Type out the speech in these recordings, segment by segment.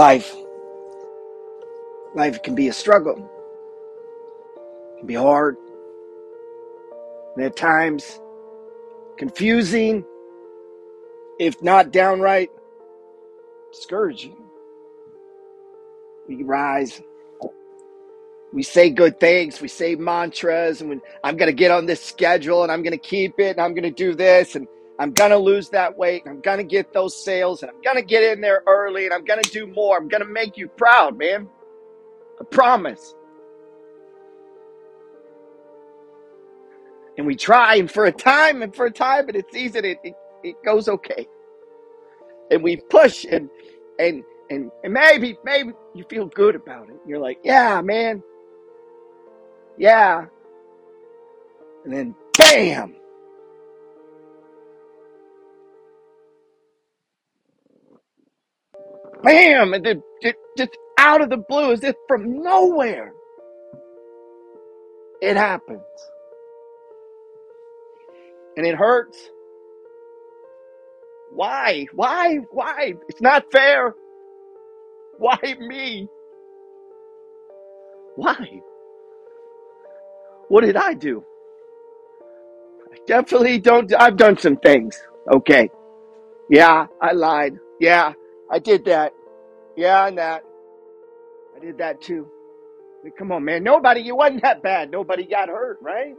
Life, life can be a struggle, it can be hard, and at times confusing, if not downright discouraging. We rise, we say good things, we say mantras, and when I'm going to get on this schedule and I'm going to keep it and I'm going to do this. And I'm going to lose that weight and I'm going to get those sales and I'm going to get in there early and I'm going to do more. I'm going to make you proud, man. I promise. And we try and for a time and for a time and it's easy. It, it, it goes okay. And we push and, and, and, and maybe, maybe you feel good about it. You're like, yeah, man. Yeah. And then bam, bam. And then just, out of the blue as if from nowhere it happens. And it hurts. Why? Why? Why? It's not fair. Why me? Why? What did I do? I definitely don't. I've done some things. Okay. Yeah, I lied. Yeah, I did that. Yeah, and that. I did that too. Come on, man. Nobody, it wasn't that bad. Nobody got hurt, right?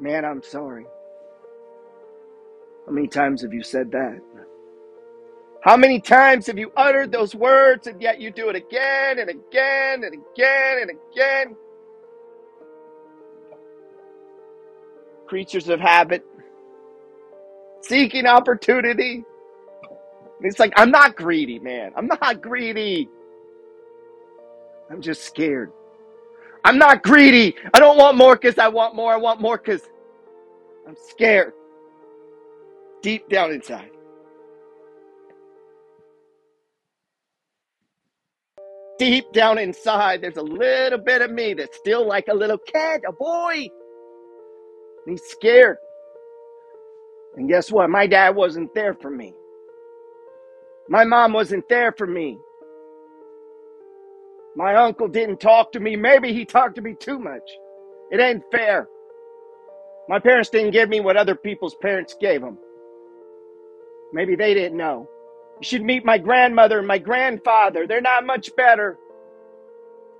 Man, I'm sorry. How many times have you said that? How many times have you uttered those words and yet you do it again and again and again and again? Creatures of habit, seeking opportunity. It's like, I'm not greedy, man. I'm not greedy. I'm just scared. I'm not greedy. I don't want more because I want more. I want more because I'm scared deep down inside. Deep down inside, there's a little bit of me that's still like a little kid, a boy. And he's scared. And guess what? My dad wasn't there for me. My mom wasn't there for me. My uncle didn't talk to me. Maybe he talked to me too much. It ain't fair. My parents didn't give me what other people's parents gave them. Maybe they didn't know. You should meet my grandmother and my grandfather. They're not much better.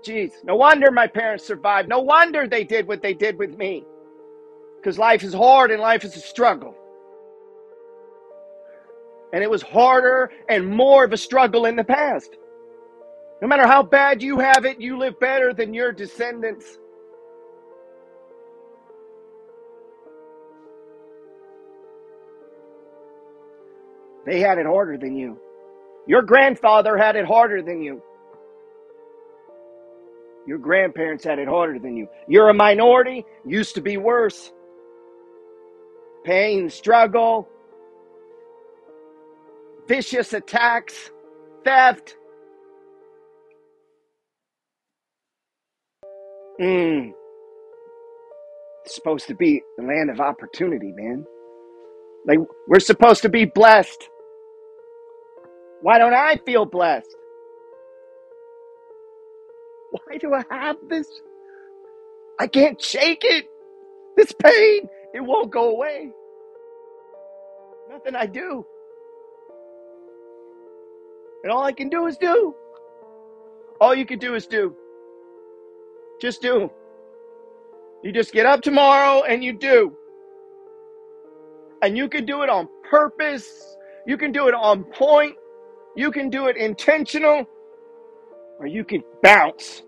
Jeez, no wonder my parents survived. No wonder they did what they did with me. Because life is hard and life is a struggle. And it was harder and more of a struggle in the past. No matter how bad you have it, you live better than your descendants. They had it harder than you. Your grandfather had it harder than you. Your grandparents had it harder than you. You're a minority, used to be worse. Pain, struggle, vicious attacks, theft. Mm, it's supposed to be the land of opportunity, man. Like, we're supposed to be blessed. Why don't I feel blessed? Why do I have this? I can't shake it. This pain, it won't go away. Nothing I do. And all I can do is do. All you can do is do. Just do. You just get up tomorrow and you do. And you can do it on purpose. You can do it on point. You can do it intentional. Or you can bounce.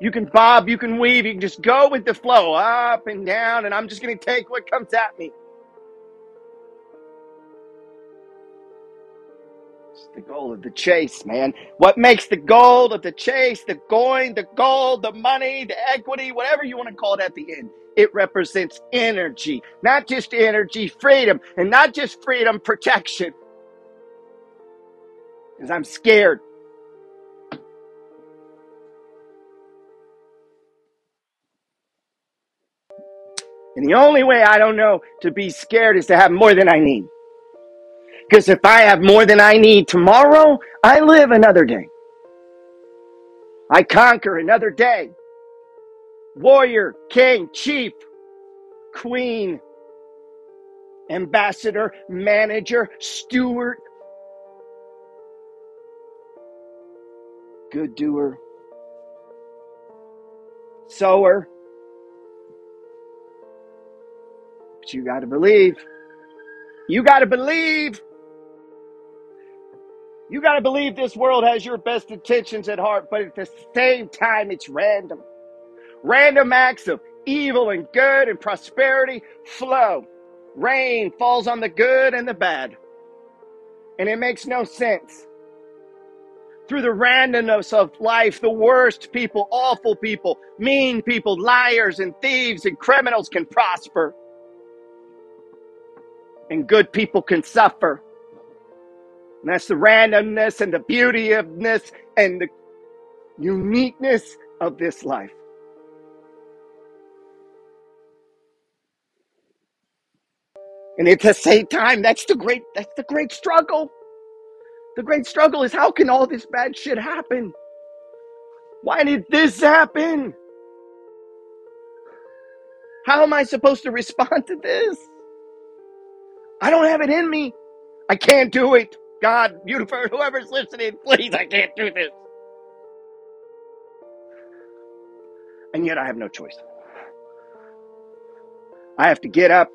You can bob. You can weave. You can just go with the flow up and down. And I'm just going to take what comes at me. The goal of the chase, man. What makes the goal of the chase, the coin, the gold, the money, the equity, whatever you want to call it at the end? It represents energy, not just energy, freedom, and not just freedom, protection. Because I'm scared. And the only way I don't know to be scared is to have more than I need. Because if I have more than I need tomorrow, I live another day. I conquer another day. Warrior, king, chief, queen, ambassador, manager, steward, good doer, sower. But you got to believe. You got to believe. You got to believe this world has your best intentions at heart, but at the same time, it's random. Random acts of evil and good and prosperity flow. Rain falls on the good and the bad. And it makes no sense. Through the randomness of life, the worst people, awful people, mean people, liars and thieves and criminals can prosper. And good people can suffer. And that's the randomness and the beauty of this and the uniqueness of this life. And at the same time, that's the great that's the great struggle. The great struggle is how can all this bad shit happen? Why did this happen? How am I supposed to respond to this? I don't have it in me. I can't do it. God, beautiful, whoever's listening, please, I can't do this. And yet I have no choice. I have to get up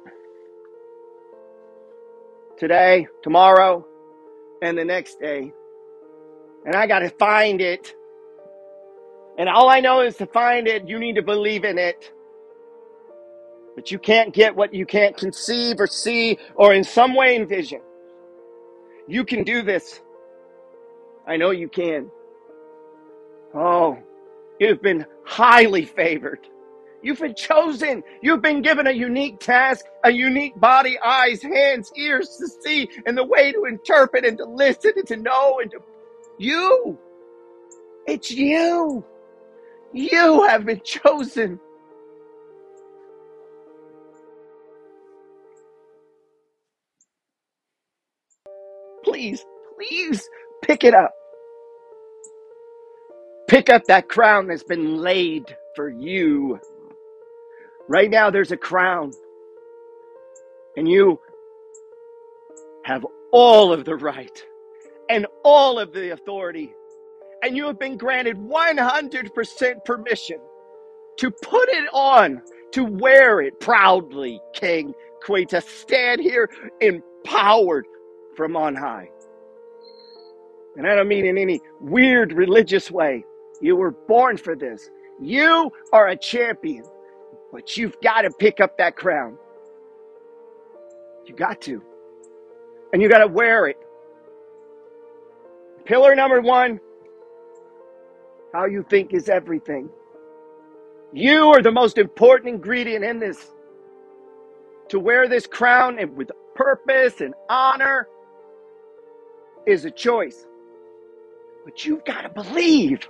today, tomorrow, and the next day. And I got to find it. And all I know is to find it, you need to believe in it. But you can't get what you can't conceive or see or in some way envision. You can do this. I know you can. Oh, you've been highly favored. You've been chosen. You've been given a unique task, a unique body, eyes, hands, ears to see, and the way to interpret and to listen and to know and to you. It's you. You have been chosen. Please, please pick it up. Pick up that crown that's been laid for you. Right now, there's a crown, and you have all of the right and all of the authority, and you have been granted 100% permission to put it on, to wear it proudly, King Queen, to stand here empowered from on high. And I don't mean in any weird religious way. You were born for this. You are a champion, but you've got to pick up that crown. You got to. And you got to wear it. Pillar number one how you think is everything. You are the most important ingredient in this. To wear this crown and with purpose and honor is a choice. But you've got to believe.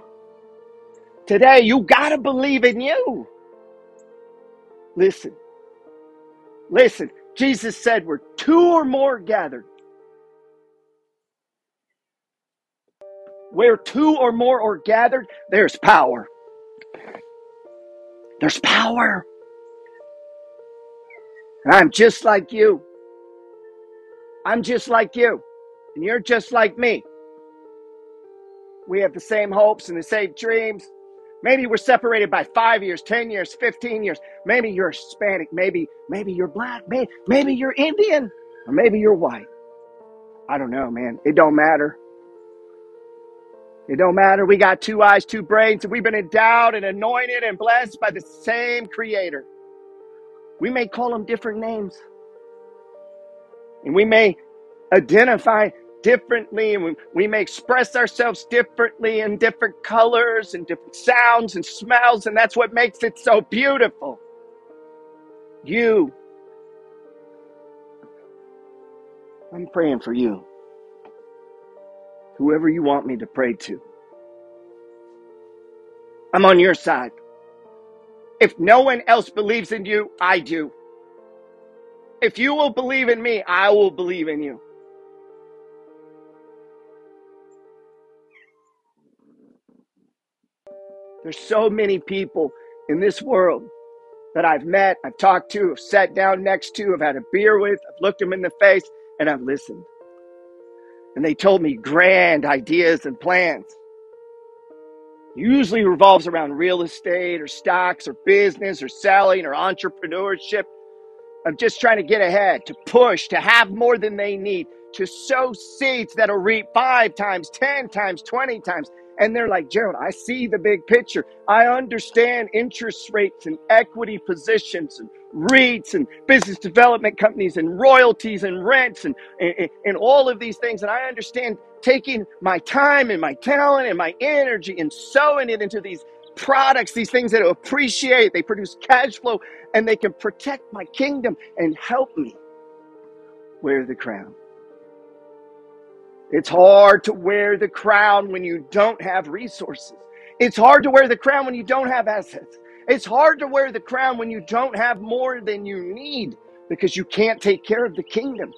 Today, you got to believe in you. Listen. Listen. Jesus said, Where two or more gathered, where two or more are gathered, there's power. There's power. And I'm just like you. I'm just like you. And you're just like me. We have the same hopes and the same dreams. Maybe we're separated by five years, 10 years, 15 years. Maybe you're Hispanic. Maybe, maybe you're black. Maybe, maybe you're Indian. Or maybe you're white. I don't know, man. It don't matter. It don't matter. We got two eyes, two brains, and we've been endowed and anointed and blessed by the same creator. We may call them different names. And we may identify differently and we, we may express ourselves differently in different colors and different sounds and smells, and that's what makes it so beautiful. You, I'm praying for you. Whoever you want me to pray to, I'm on your side. If no one else believes in you, I do. If you will believe in me, I will believe in you. There's so many people in this world that I've met, I've talked to, I've sat down next to, I've had a beer with, I've looked them in the face, and I've listened. And they told me grand ideas and plans. Usually revolves around real estate or stocks or business or selling or entrepreneurship of just trying to get ahead, to push, to have more than they need, to sow seeds that'll reap five times, 10 times, 20 times. And they're like, Gerald, I see the big picture. I understand interest rates and equity positions and REITs and business development companies and royalties and rents and, and, and all of these things. And I understand taking my time and my talent and my energy and sowing it into these products, these things that appreciate, they produce cash flow, and they can protect my kingdom and help me wear the crown. It's hard to wear the crown when you don't have resources. It's hard to wear the crown when you don't have assets. It's hard to wear the crown when you don't have more than you need because you can't take care of the kingdom.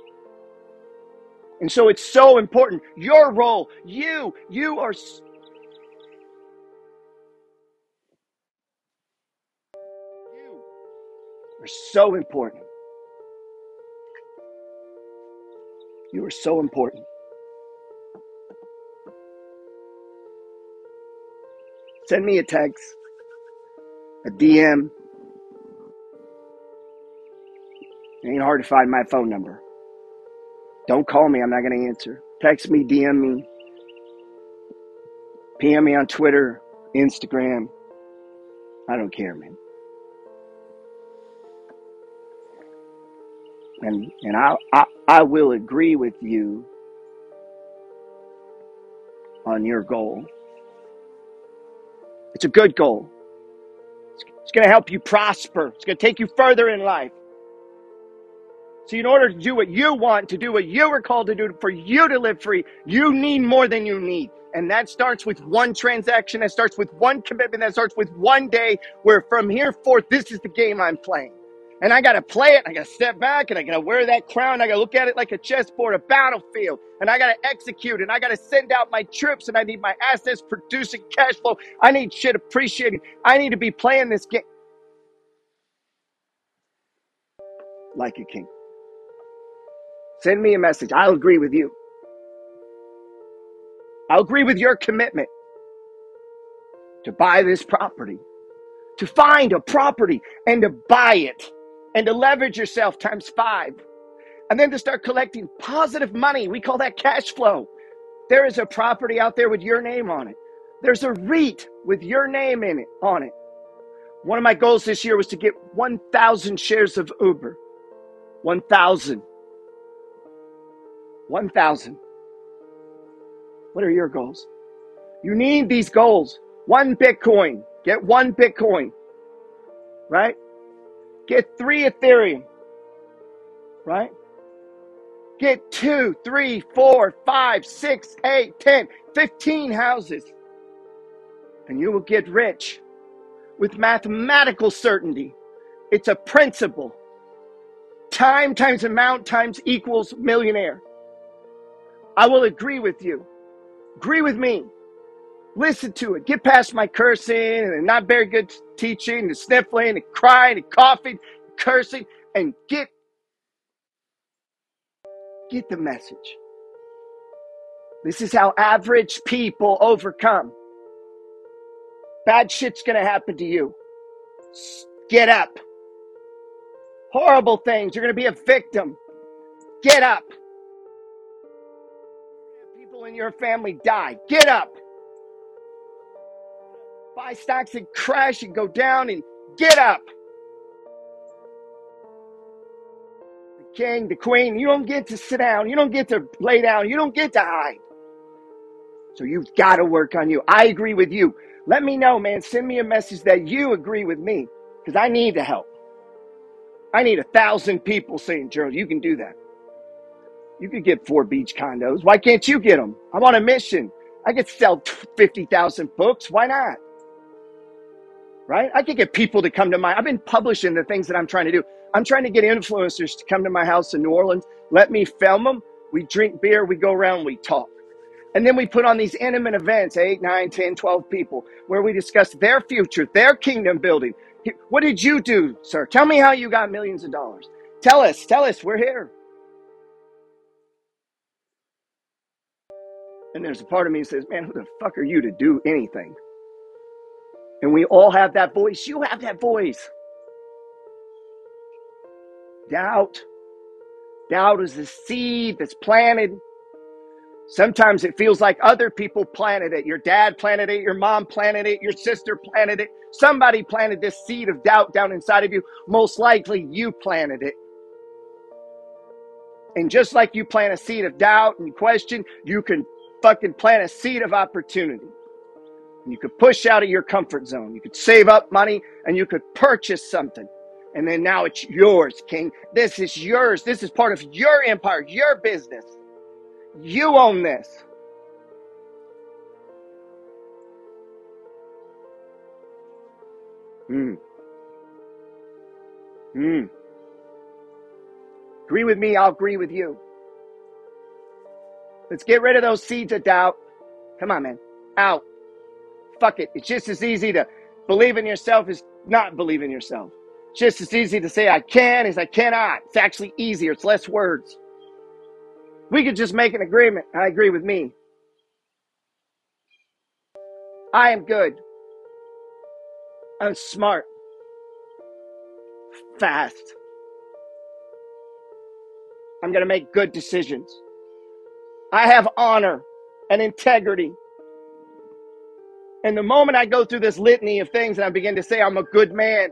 And so it's so important. Your role, you, you are, you are so important. You are so important. Send me a text, a DM. It ain't hard to find my phone number. Don't call me, I'm not going to answer. Text me, DM me, PM me on Twitter, Instagram. I don't care, man. And and I I, I will agree with you on your goal. It's a good goal. It's going to help you prosper. It's going to take you further in life. So, in order to do what you want, to do what you were called to do, for you to live free, you need more than you need. And that starts with one transaction, that starts with one commitment, that starts with one day where from here forth, this is the game I'm playing. And I got to play it. I got to step back and I got to wear that crown. I got to look at it like a chessboard, a battlefield. And I got to execute and I got to send out my troops and I need my assets producing cash flow. I need shit appreciating. I need to be playing this game like a king. Send me a message. I'll agree with you. I'll agree with your commitment to buy this property, to find a property and to buy it and to leverage yourself times five. And then to start collecting positive money. We call that cash flow. There is a property out there with your name on it. There's a REIT with your name in it on it. One of my goals this year was to get 1,000 shares of Uber. 1,000. 1,000. What are your goals? You need these goals. One Bitcoin. Get one Bitcoin. Right? Get three Ethereum. Right? Get two, three, four, five, six, eight, ten, fifteen houses. And you will get rich with mathematical certainty. It's a principle. Time times amount times equals millionaire. I will agree with you. Agree with me. Listen to it. Get past my cursing and not very good teaching and sniffling and crying and coughing, and cursing, and get get the message. This is how average people overcome. Bad shit's gonna happen to you. Get up. Horrible things. You're gonna be a victim. Get up. People in your family die. Get up. Buy stocks and crash and go down and get up. The king, the queen, you don't get to sit down. You don't get to lay down. You don't get to hide. So you've got to work on you. I agree with you. Let me know, man. Send me a message that you agree with me because I need the help. I need a thousand people saying, Gerald, you can do that. You could get four beach condos. Why can't you get them? I'm on a mission. I could sell 50,000 books. Why not? Right? I could get people to come to my, I've been publishing the things that I'm trying to do. I'm trying to get influencers to come to my house in New Orleans. Let me film them. We drink beer. We go around. We talk. And then we put on these intimate events, 8, nine, ten, twelve people, where we discuss their future, their kingdom building. What did you do, sir? Tell me how you got millions of dollars. Tell us, tell us, we're here. And there's a part of me that says, man, who the fuck are you to do anything? And we all have that voice. You have that voice. Doubt. Doubt is a seed that's planted. Sometimes it feels like other people planted it. Your dad planted it, your mom planted it, your sister planted it. Somebody planted this seed of doubt down inside of you. Most likely you planted it. And just like you plant a seed of doubt and question, you can fucking plant a seed of opportunity. You could push out of your comfort zone. You could save up money and you could purchase something. And then now it's yours, King. This is yours. This is part of your empire, your business. You own this. Hmm. Hmm. Agree with me, I'll agree with you. Let's get rid of those seeds of doubt. Come on, man. Out. Fuck it. It's just as easy to believe in yourself as not believe in yourself. It's just as easy to say I can as I cannot. It's actually easier. It's less words. We could just make an agreement. I agree with me. I am good. I'm smart. Fast. I'm going to make good decisions. I have honor and integrity. And the moment I go through this litany of things and I begin to say, I'm a good man,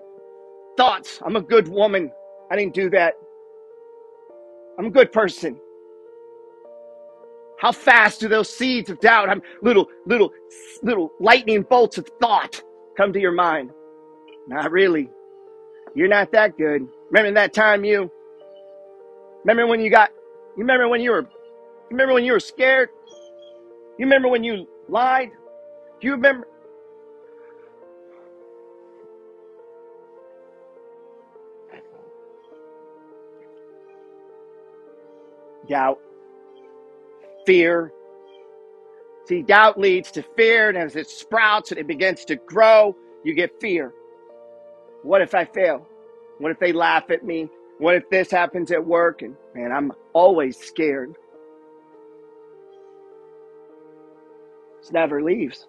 thoughts, I'm a good woman, I didn't do that. I'm a good person. How fast do those seeds of doubt, I'm little, little, little lightning bolts of thought come to your mind? Not really. You're not that good. Remember that time you, remember when you got, you remember when you were, you remember when you were scared? You remember when you lied? You remember? Doubt, fear. See, doubt leads to fear, and as it sprouts and it begins to grow, you get fear. What if I fail? What if they laugh at me? What if this happens at work? And man, I'm always scared. It never leaves.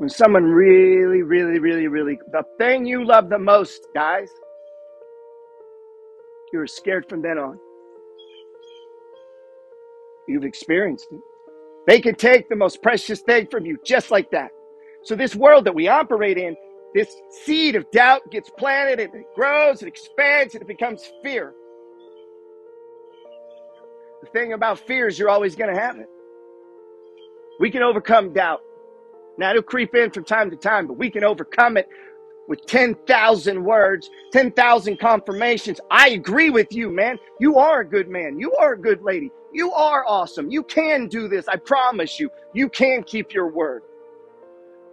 When someone really, really, really, really, the thing you love the most dies, you're scared from then on. You've experienced it. They can take the most precious thing from you just like that. So, this world that we operate in, this seed of doubt gets planted and it grows, it expands, and it becomes fear. The thing about fear is you're always going to have it. We can overcome doubt. Now, it'll creep in from time to time, but we can overcome it with 10,000 words, 10,000 confirmations. I agree with you, man. You are a good man. You are a good lady. You are awesome. You can do this. I promise you. You can keep your word.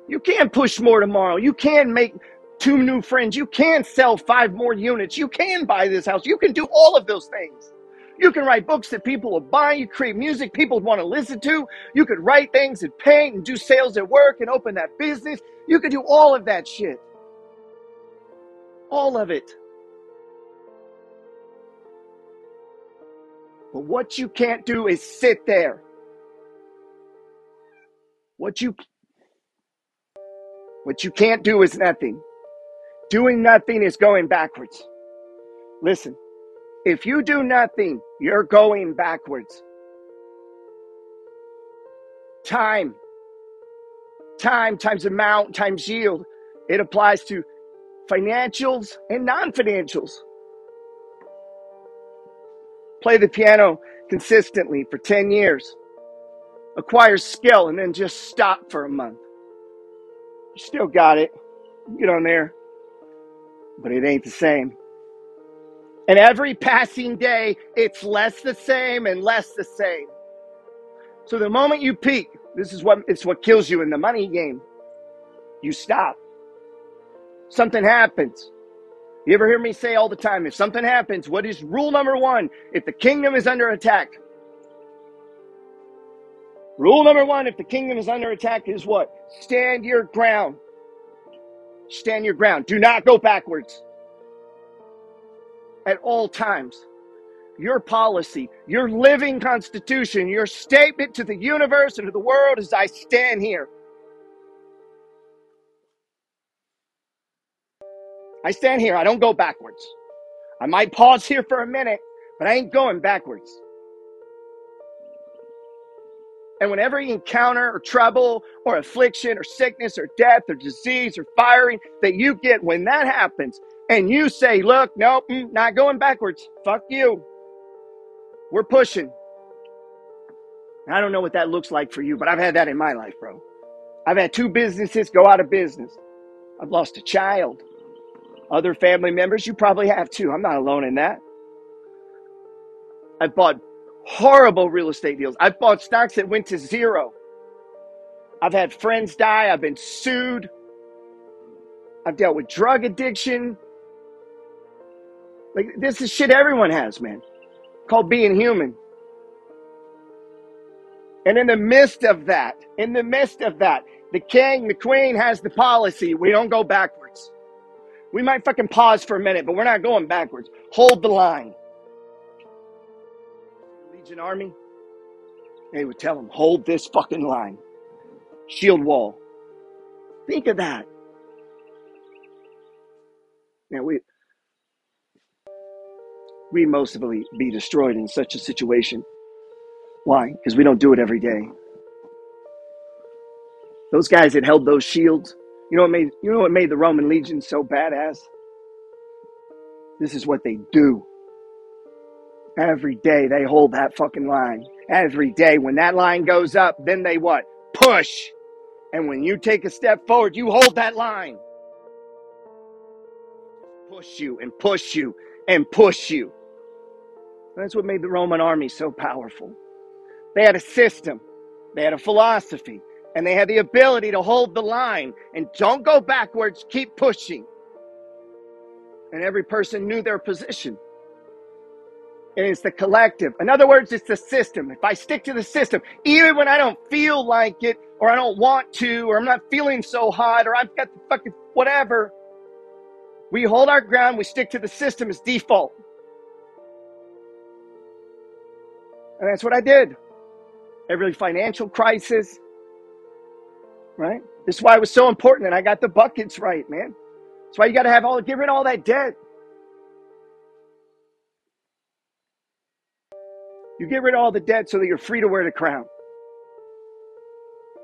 You can push more tomorrow. You can make two new friends. You can sell five more units. You can buy this house. You can do all of those things. You can write books that people will buy. You create music people want to listen to. You could write things and paint and do sales at work and open that business. You could do all of that shit. All of it. But what you can't do is sit there. What you what you can't do is nothing. Doing nothing is going backwards. Listen, if you do nothing, you're going backwards. Time. Time times amount times yield. It applies to financials and non financials. Play the piano consistently for 10 years. Acquire skill and then just stop for a month. You still got it. Get on there. But it ain't the same. And every passing day, it's less the same and less the same. So the moment you peak, this is what it's what kills you in the money game. You stop. Something happens. You ever hear me say all the time, if something happens, what is rule number one? If the kingdom is under attack, rule number one, if the kingdom is under attack, is what? Stand your ground. Stand your ground. Do not go backwards at all times. Your policy, your living constitution, your statement to the universe and to the world is I stand here. I stand here. I don't go backwards. I might pause here for a minute, but I ain't going backwards. And whenever you encounter or trouble or affliction or sickness or death or disease or firing that you get when that happens, and you say, Look, nope, mm, not going backwards. Fuck you. We're pushing. I don't know what that looks like for you, but I've had that in my life, bro. I've had two businesses go out of business. I've lost a child. Other family members, you probably have too. I'm not alone in that. I've bought horrible real estate deals. I've bought stocks that went to zero. I've had friends die. I've been sued. I've dealt with drug addiction. Like this is shit everyone has, man. Called being human. And in the midst of that, in the midst of that, the king, the queen has the policy. We don't go backwards. We might fucking pause for a minute, but we're not going backwards. Hold the line. Legion Army, they would tell them, hold this fucking line. Shield wall. Think of that. Now we we mostly be destroyed in such a situation. Why? Because we don't do it every day. Those guys that held those shields, you know what made you know what made the Roman legion so badass? This is what they do. Every day they hold that fucking line. Every day when that line goes up, then they what? Push. And when you take a step forward, you hold that line. Push you and push you and push you. That's what made the Roman army so powerful. They had a system, they had a philosophy, and they had the ability to hold the line and don't go backwards, keep pushing. And every person knew their position. And it's the collective. In other words, it's the system. If I stick to the system, even when I don't feel like it, or I don't want to, or I'm not feeling so hot, or I've got the fucking whatever, we hold our ground, we stick to the system as default. And that's what I did. Every financial crisis, right? This is why it was so important that I got the buckets right, man. That's why you got to have all, get rid of all that debt. You get rid of all the debt so that you're free to wear the crown.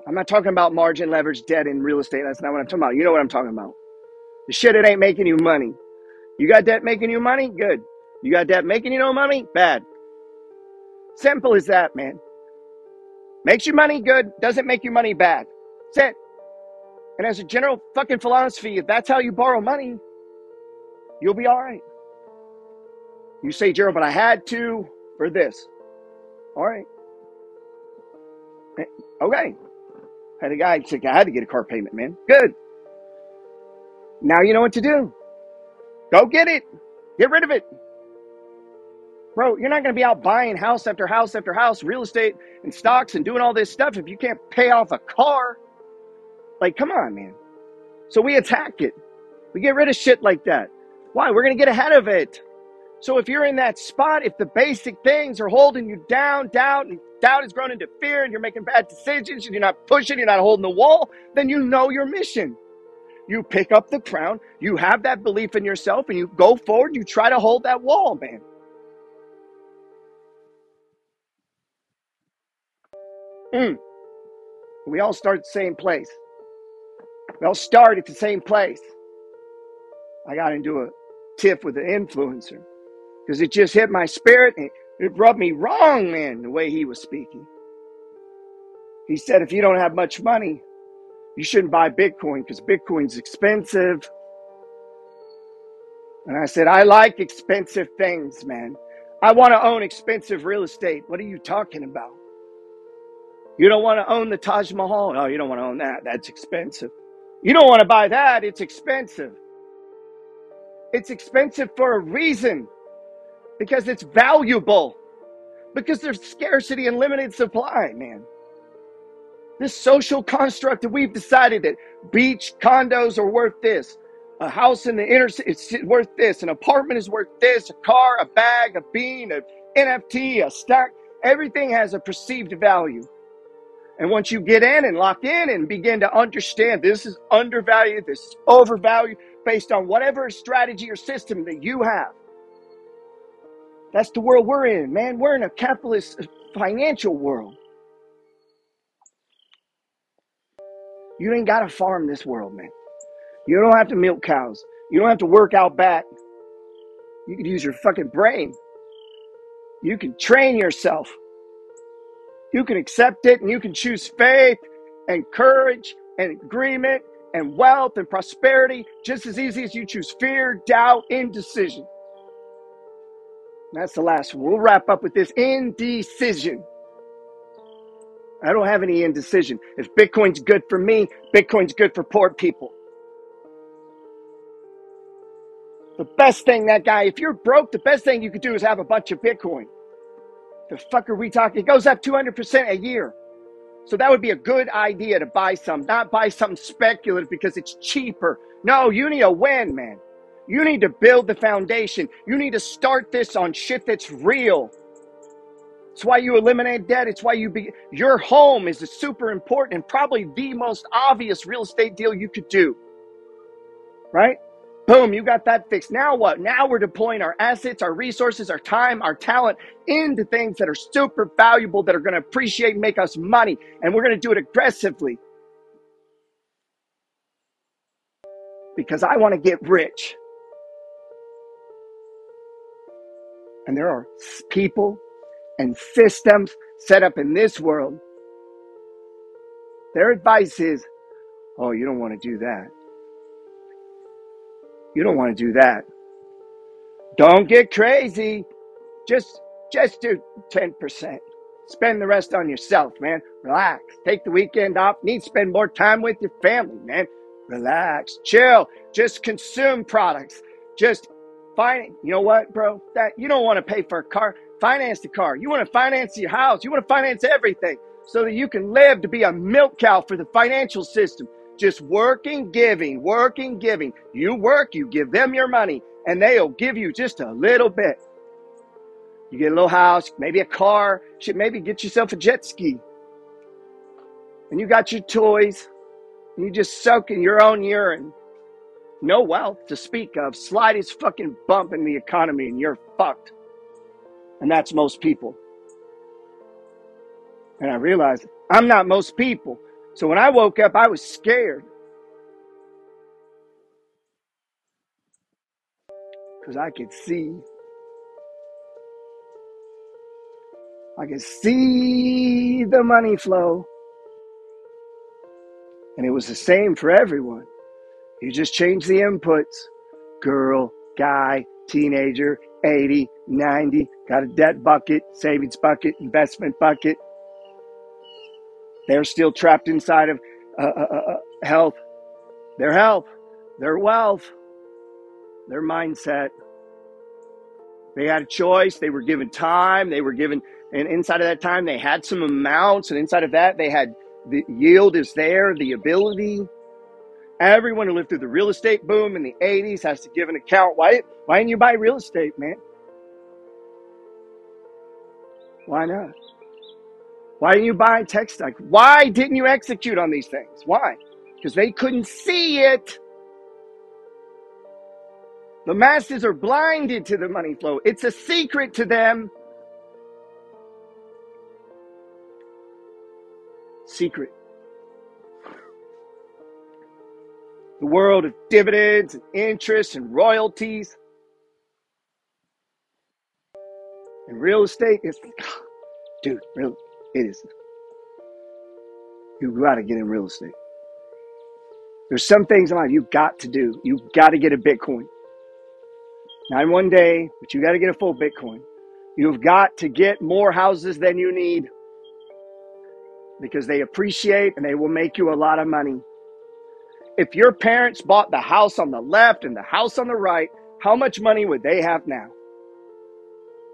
I'm not talking about margin leverage debt in real estate. That's not what I'm talking about. You know what I'm talking about. The shit that ain't making you money. You got debt making you money? Good. You got debt making you no money? Bad. Simple as that, man. Makes your money? Good. Doesn't make your money? Bad. That's it. And as a general fucking philosophy, if that's how you borrow money, you'll be all right. You say, Gerald, but I had to for this. All right. Okay. Had a guy said, I had to get a car payment, man. Good. Now you know what to do. Go get it. Get rid of it. Bro, you're not going to be out buying house after house after house, real estate and stocks and doing all this stuff if you can't pay off a car. Like, come on, man. So we attack it. We get rid of shit like that. Why? We're going to get ahead of it. So if you're in that spot, if the basic things are holding you down, doubt, and doubt has grown into fear, and you're making bad decisions, and you're not pushing, you're not holding the wall, then you know your mission. You pick up the crown, you have that belief in yourself, and you go forward, you try to hold that wall, man. Mm. We all start at the same place. We all start at the same place. I got into a tiff with an influencer because it just hit my spirit and it rubbed me wrong, man, the way he was speaking. He said, if you don't have much money, you shouldn't buy Bitcoin because Bitcoin's expensive. And I said, I like expensive things, man. I want to own expensive real estate. What are you talking about? You don't want to own the Taj Mahal. No, you don't want to own that. That's expensive. You don't want to buy that. It's expensive. It's expensive for a reason because it's valuable, because there's scarcity and limited supply, man. This social construct that we've decided that beach condos are worth this, a house in the inner city is worth this, an apartment is worth this, a car, a bag, a bean, a NFT, a stock, everything has a perceived value. And once you get in and lock in and begin to understand this is undervalued, this is overvalued, based on whatever strategy or system that you have. That's the world we're in, man. We're in a capitalist uh, financial world. You ain't got to farm this world, man. You don't have to milk cows. You don't have to work out back. You can use your fucking brain. You can train yourself. You can accept it and you can choose faith and courage and agreement and wealth and prosperity just as easy as you choose fear, doubt, indecision. That's the last one. We'll wrap up with this indecision. I don't have any indecision. If Bitcoin's good for me, Bitcoin's good for poor people. The best thing that guy, if you're broke, the best thing you could do is have a bunch of Bitcoin. The fuck are we talking? It goes up 200% a year. So that would be a good idea to buy some, not buy something speculative because it's cheaper. No, you need a win, man. You need to build the foundation. You need to start this on shit that's real. It's why you eliminate debt. It's why you be your home is a super important and probably the most obvious real estate deal you could do. Right? Boom, you got that fixed. Now what? Now we're deploying our assets, our resources, our time, our talent into things that are super valuable, that are going to appreciate make us money. And we're going to do it aggressively. Because I want to get rich. And there are people and systems set up in this world. Their advice is, oh, you don't want to do that. You don't want to do that. Don't get crazy. Just just do 10%. Spend the rest on yourself, man. Relax. Take the weekend off. Need to spend more time with your family, man. Relax. Chill. Just consume products. Just find you know what, bro? That you don't want to pay for a car. Finance the car. You want to finance your house. You want to finance everything so that you can live to be a milk cow for the financial system. Just working, giving, working, giving. You work, you give them your money, and they'll give you just a little bit. You get a little house, maybe a car, shit, maybe get yourself a jet ski. And you got your toys, and you just soak in your own urine. No wealth to speak of, slightest fucking bump in the economy, and you're fucked. And that's most people. And I realized I'm not most people. So when I woke up, I was scared. Because I could see. I could see the money flow. And it was the same for everyone. You just change the inputs. Girl, guy, teenager, 80, 90, got a debt bucket, savings bucket, investment bucket, they're still trapped inside of uh, uh, uh, uh, health, their health, their wealth, their mindset. They had a choice. They were given time. They were given, and inside of that time, they had some amounts. And inside of that, they had the yield is there, the ability. Everyone who lived through the real estate boom in the 80s has to give an account. Why, why didn't you buy real estate, man? Why not? Why didn't you buy text? Like, why didn't you execute on these things? Why? Because they couldn't see it. The masses are blinded to the money flow. It's a secret to them. Secret. The world of dividends and interest and royalties. And real estate is, dude, real, it is. You got to get in real estate. There's some things in life you got to do. You got to get a Bitcoin. Not in one day, but you got to get a full Bitcoin. You've got to get more houses than you need because they appreciate and they will make you a lot of money. If your parents bought the house on the left and the house on the right, How much money would they have now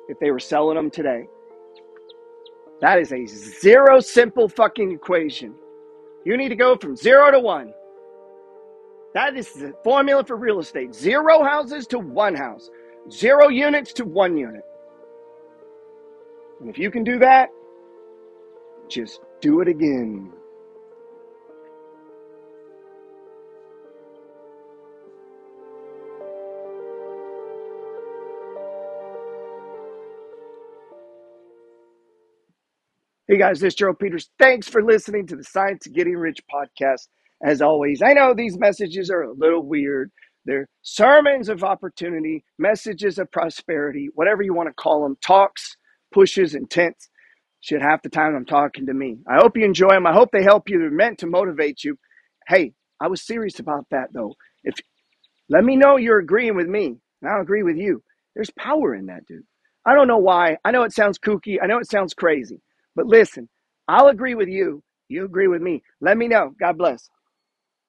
if they were selling them today? That is a zero simple fucking equation. You need to go from zero to one. That is the formula for real estate zero houses to one house, zero units to one unit. And if you can do that, just do it again. Hey guys, this is Gerald Peters. Thanks for listening to the Science of Getting Rich podcast. As always, I know these messages are a little weird. They're sermons of opportunity, messages of prosperity, whatever you want to call them, talks, pushes, intents. Shit, half the time I'm talking to me. I hope you enjoy them. I hope they help you. They're meant to motivate you. Hey, I was serious about that though. If let me know you're agreeing with me, and I'll agree with you. There's power in that, dude. I don't know why. I know it sounds kooky. I know it sounds crazy. But listen, I'll agree with you. You agree with me. Let me know. God bless.